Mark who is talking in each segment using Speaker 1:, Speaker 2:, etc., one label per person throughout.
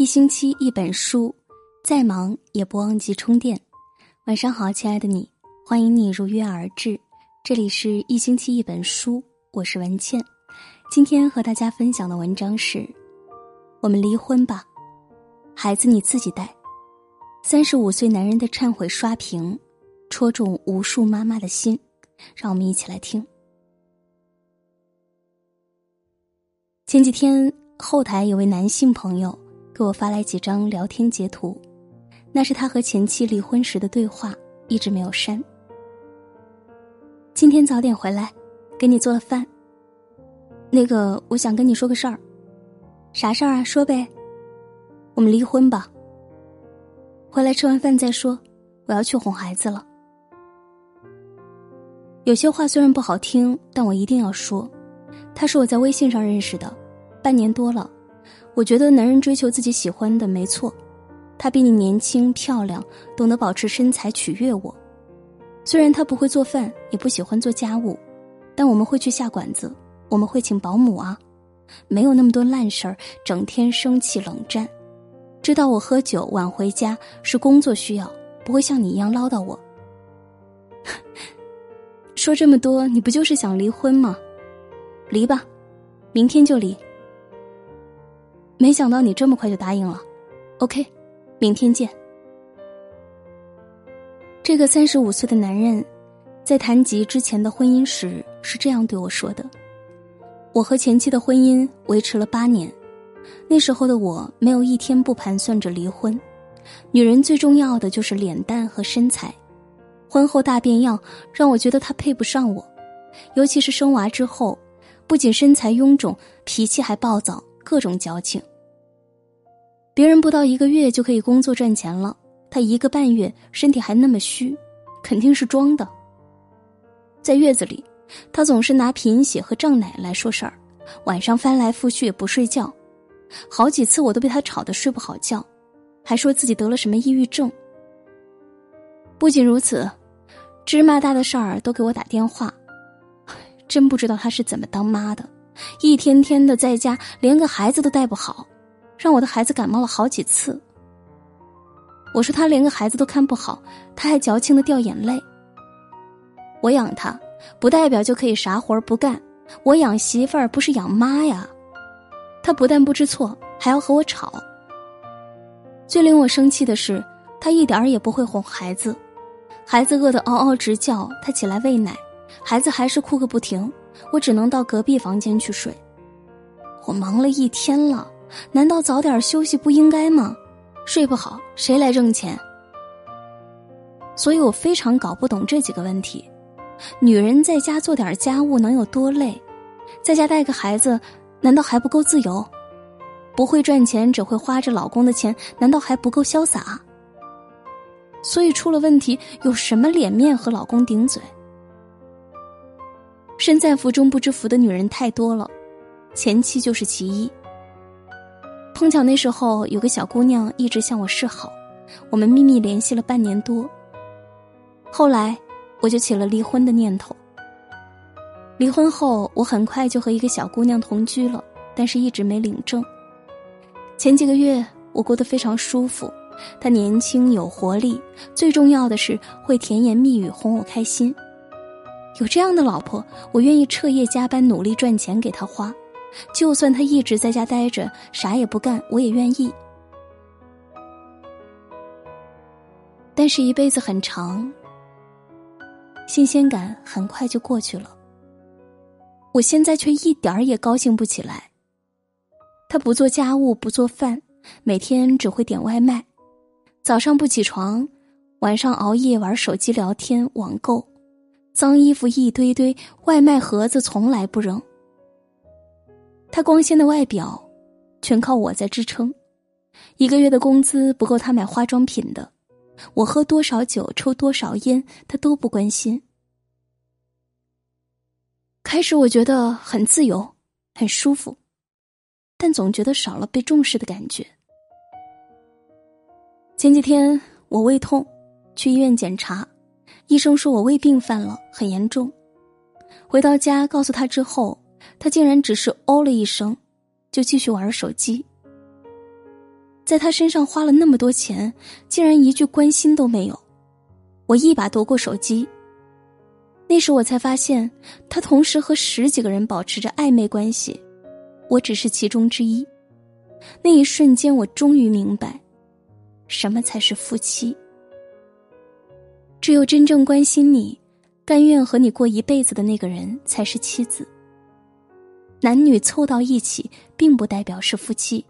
Speaker 1: 一星期一本书，再忙也不忘记充电。晚上好，亲爱的你，欢迎你如约而至。这里是一星期一本书，我是文倩。今天和大家分享的文章是：我们离婚吧，孩子你自己带。三十五岁男人的忏悔刷屏，戳中无数妈妈的心。让我们一起来听。前几天后台有位男性朋友。给我发来几张聊天截图，那是他和前妻离婚时的对话，一直没有删。今天早点回来，给你做了饭。那个，我想跟你说个事儿，啥事儿啊？说呗。我们离婚吧。回来吃完饭再说，我要去哄孩子了。有些话虽然不好听，但我一定要说。他是我在微信上认识的，半年多了。我觉得男人追求自己喜欢的没错，他比你年轻漂亮，懂得保持身材取悦我。虽然他不会做饭，也不喜欢做家务，但我们会去下馆子，我们会请保姆啊，没有那么多烂事儿，整天生气冷战。知道我喝酒晚回家是工作需要，不会像你一样唠叨我。说这么多，你不就是想离婚吗？离吧，明天就离。没想到你这么快就答应了，OK，明天见。这个三十五岁的男人，在谈及之前的婚姻时是这样对我说的：“我和前妻的婚姻维持了八年，那时候的我没有一天不盘算着离婚。女人最重要的就是脸蛋和身材，婚后大变样让我觉得他配不上我，尤其是生娃之后，不仅身材臃肿，脾气还暴躁，各种矫情。”别人不到一个月就可以工作赚钱了，他一个半月身体还那么虚，肯定是装的。在月子里，他总是拿贫血和胀奶来说事儿，晚上翻来覆去也不睡觉，好几次我都被他吵得睡不好觉，还说自己得了什么抑郁症。不仅如此，芝麻大的事儿都给我打电话，真不知道他是怎么当妈的，一天天的在家连个孩子都带不好。让我的孩子感冒了好几次。我说他连个孩子都看不好，他还矫情的掉眼泪。我养他，不代表就可以啥活不干。我养媳妇儿不是养妈呀。他不但不知错，还要和我吵。最令我生气的是，他一点儿也不会哄孩子。孩子饿得嗷嗷直叫，他起来喂奶，孩子还是哭个不停。我只能到隔壁房间去睡。我忙了一天了。难道早点休息不应该吗？睡不好谁来挣钱？所以我非常搞不懂这几个问题：女人在家做点家务能有多累？在家带个孩子难道还不够自由？不会赚钱只会花着老公的钱难道还不够潇洒？所以出了问题有什么脸面和老公顶嘴？身在福中不知福的女人太多了，前妻就是其一。碰巧那时候有个小姑娘一直向我示好，我们秘密联系了半年多。后来我就起了离婚的念头。离婚后，我很快就和一个小姑娘同居了，但是一直没领证。前几个月我过得非常舒服，她年轻有活力，最重要的是会甜言蜜语哄我开心。有这样的老婆，我愿意彻夜加班努力赚钱给她花。就算他一直在家待着，啥也不干，我也愿意。但是，一辈子很长，新鲜感很快就过去了。我现在却一点儿也高兴不起来。他不做家务，不做饭，每天只会点外卖，早上不起床，晚上熬夜玩手机、聊天、网购，脏衣服一堆堆，外卖盒子从来不扔。他光鲜的外表，全靠我在支撑。一个月的工资不够他买化妆品的，我喝多少酒、抽多少烟，他都不关心。开始我觉得很自由、很舒服，但总觉得少了被重视的感觉。前几天我胃痛，去医院检查，医生说我胃病犯了，很严重。回到家告诉他之后。他竟然只是哦了一声，就继续玩手机。在他身上花了那么多钱，竟然一句关心都没有。我一把夺过手机。那时我才发现，他同时和十几个人保持着暧昧关系，我只是其中之一。那一瞬间，我终于明白，什么才是夫妻。只有真正关心你、甘愿和你过一辈子的那个人，才是妻子。男女凑到一起，并不代表是夫妻。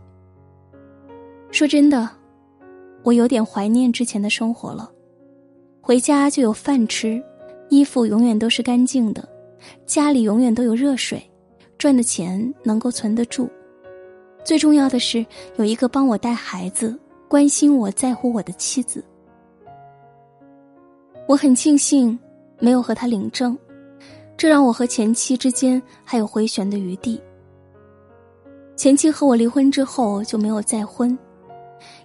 Speaker 1: 说真的，我有点怀念之前的生活了。回家就有饭吃，衣服永远都是干净的，家里永远都有热水，赚的钱能够存得住。最重要的是，有一个帮我带孩子、关心我在乎我的妻子。我很庆幸没有和他领证，这让我和前妻之间还有回旋的余地。前妻和我离婚之后就没有再婚。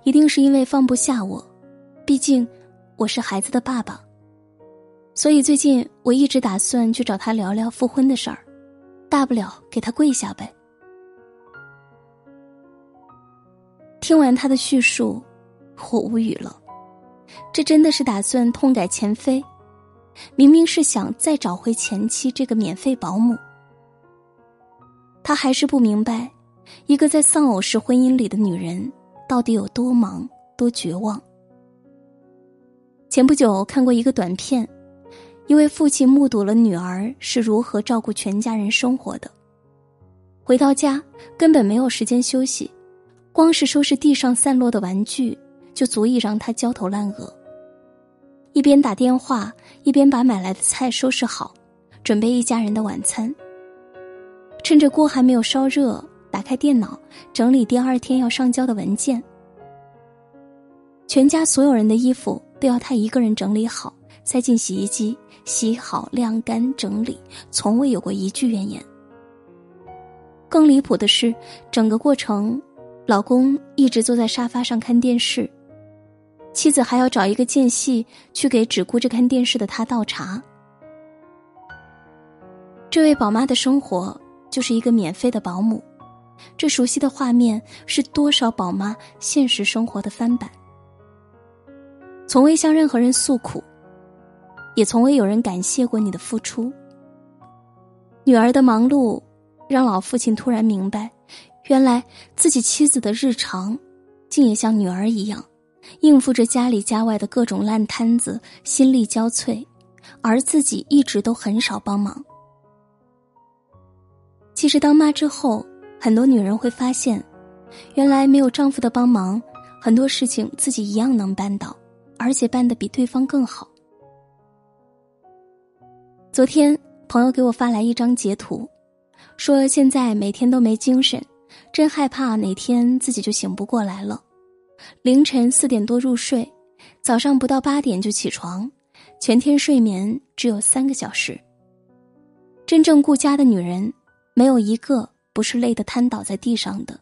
Speaker 1: 一定是因为放不下我，毕竟我是孩子的爸爸。所以最近我一直打算去找他聊聊复婚的事儿，大不了给他跪下呗。听完他的叙述，我无语了。这真的是打算痛改前非？明明是想再找回前妻这个免费保姆，他还是不明白，一个在丧偶式婚姻里的女人。到底有多忙、多绝望？前不久看过一个短片，一位父亲目睹了女儿是如何照顾全家人生活的。回到家根本没有时间休息，光是收拾地上散落的玩具就足以让他焦头烂额。一边打电话，一边把买来的菜收拾好，准备一家人的晚餐。趁着锅还没有烧热。打开电脑，整理第二天要上交的文件。全家所有人的衣服都要他一个人整理好，塞进洗衣机，洗好晾干整理，从未有过一句怨言。更离谱的是，整个过程，老公一直坐在沙发上看电视，妻子还要找一个间隙去给只顾着看电视的他倒茶。这位宝妈的生活就是一个免费的保姆。这熟悉的画面是多少宝妈现实生活的翻版。从未向任何人诉苦，也从未有人感谢过你的付出。女儿的忙碌，让老父亲突然明白，原来自己妻子的日常，竟也像女儿一样，应付着家里家外的各种烂摊子，心力交瘁，而自己一直都很少帮忙。其实当妈之后。很多女人会发现，原来没有丈夫的帮忙，很多事情自己一样能办到，而且办得比对方更好。昨天朋友给我发来一张截图，说现在每天都没精神，真害怕哪天自己就醒不过来了。凌晨四点多入睡，早上不到八点就起床，全天睡眠只有三个小时。真正顾家的女人，没有一个。不是累得瘫倒在地上的，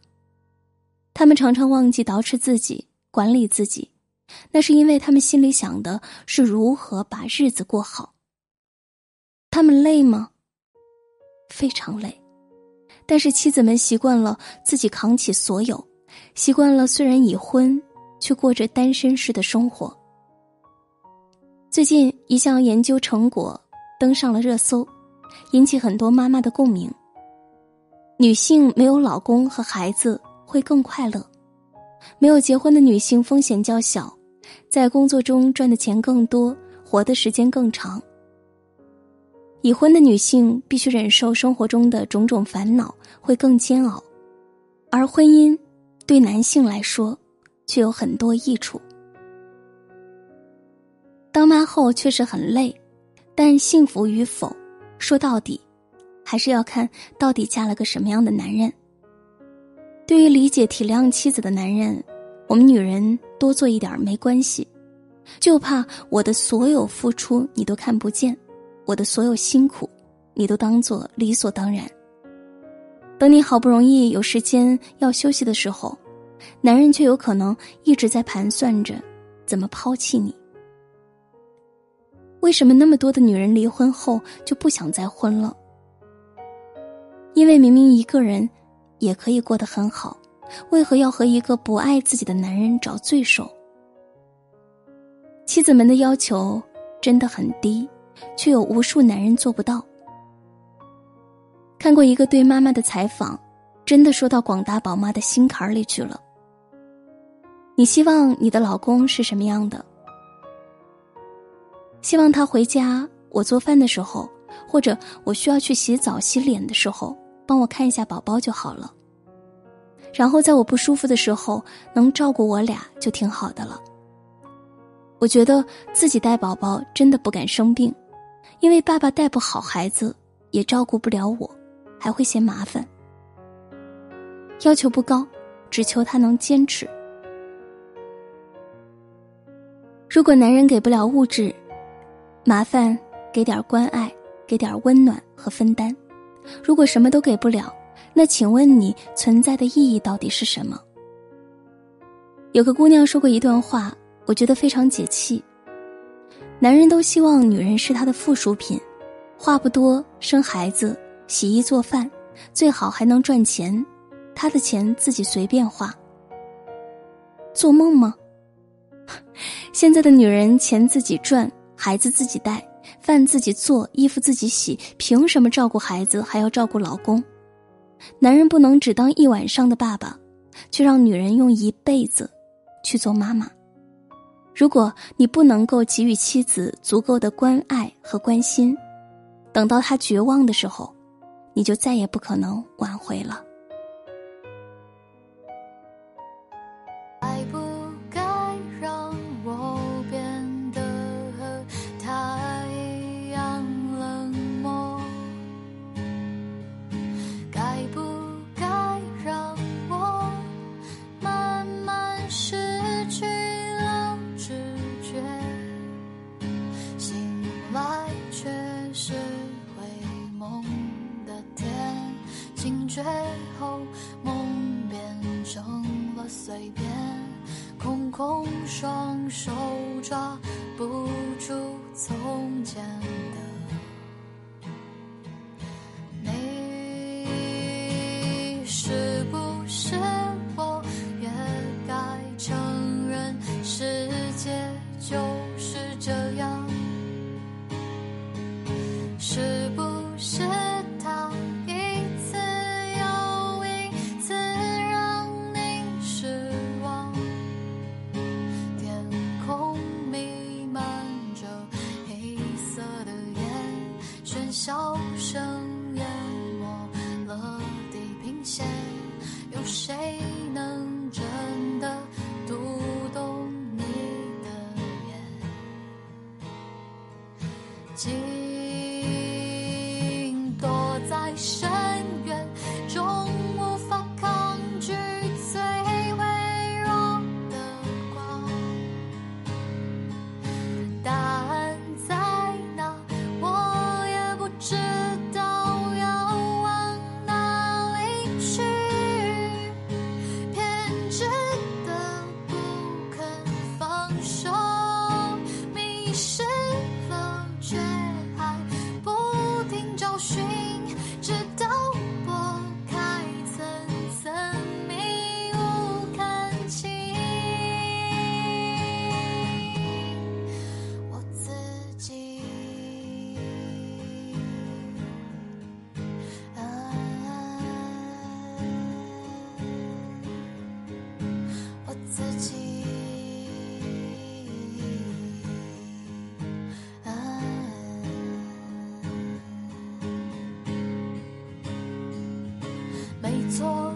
Speaker 1: 他们常常忘记捯饬自己、管理自己，那是因为他们心里想的是如何把日子过好。他们累吗？非常累，但是妻子们习惯了自己扛起所有，习惯了虽然已婚却过着单身式的生活。最近一项研究成果登上了热搜，引起很多妈妈的共鸣。女性没有老公和孩子会更快乐，没有结婚的女性风险较小，在工作中赚的钱更多，活的时间更长。已婚的女性必须忍受生活中的种种烦恼，会更煎熬，而婚姻对男性来说却有很多益处。当妈后确实很累，但幸福与否，说到底。还是要看到底嫁了个什么样的男人。对于理解体谅妻子的男人，我们女人多做一点没关系，就怕我的所有付出你都看不见，我的所有辛苦你都当做理所当然。等你好不容易有时间要休息的时候，男人却有可能一直在盘算着怎么抛弃你。为什么那么多的女人离婚后就不想再婚了？因为明明一个人也可以过得很好，为何要和一个不爱自己的男人找罪受？妻子们的要求真的很低，却有无数男人做不到。看过一个对妈妈的采访，真的说到广大宝妈的心坎儿里去了。你希望你的老公是什么样的？希望他回家，我做饭的时候，或者我需要去洗澡洗脸的时候，帮我看一下宝宝就好了。然后在我不舒服的时候，能照顾我俩就挺好的了。我觉得自己带宝宝真的不敢生病，因为爸爸带不好孩子，也照顾不了我，还会嫌麻烦。要求不高，只求他能坚持。如果男人给不了物质，麻烦给点关爱，给点温暖和分担。如果什么都给不了，那请问你存在的意义到底是什么？有个姑娘说过一段话，我觉得非常解气。男人都希望女人是他的附属品，话不多，生孩子，洗衣做饭，最好还能赚钱，他的钱自己随便花。做梦吗？现在的女人钱自己赚，孩子自己带，饭自己做，衣服自己洗，凭什么照顾孩子还要照顾老公？男人不能只当一晚上的爸爸，却让女人用一辈子去做妈妈。如果你不能够给予妻子足够的关爱和关心，等到她绝望的时候，你就再也不可能挽回了。
Speaker 2: 双手有谁能真的读懂你的眼？紧躲在错。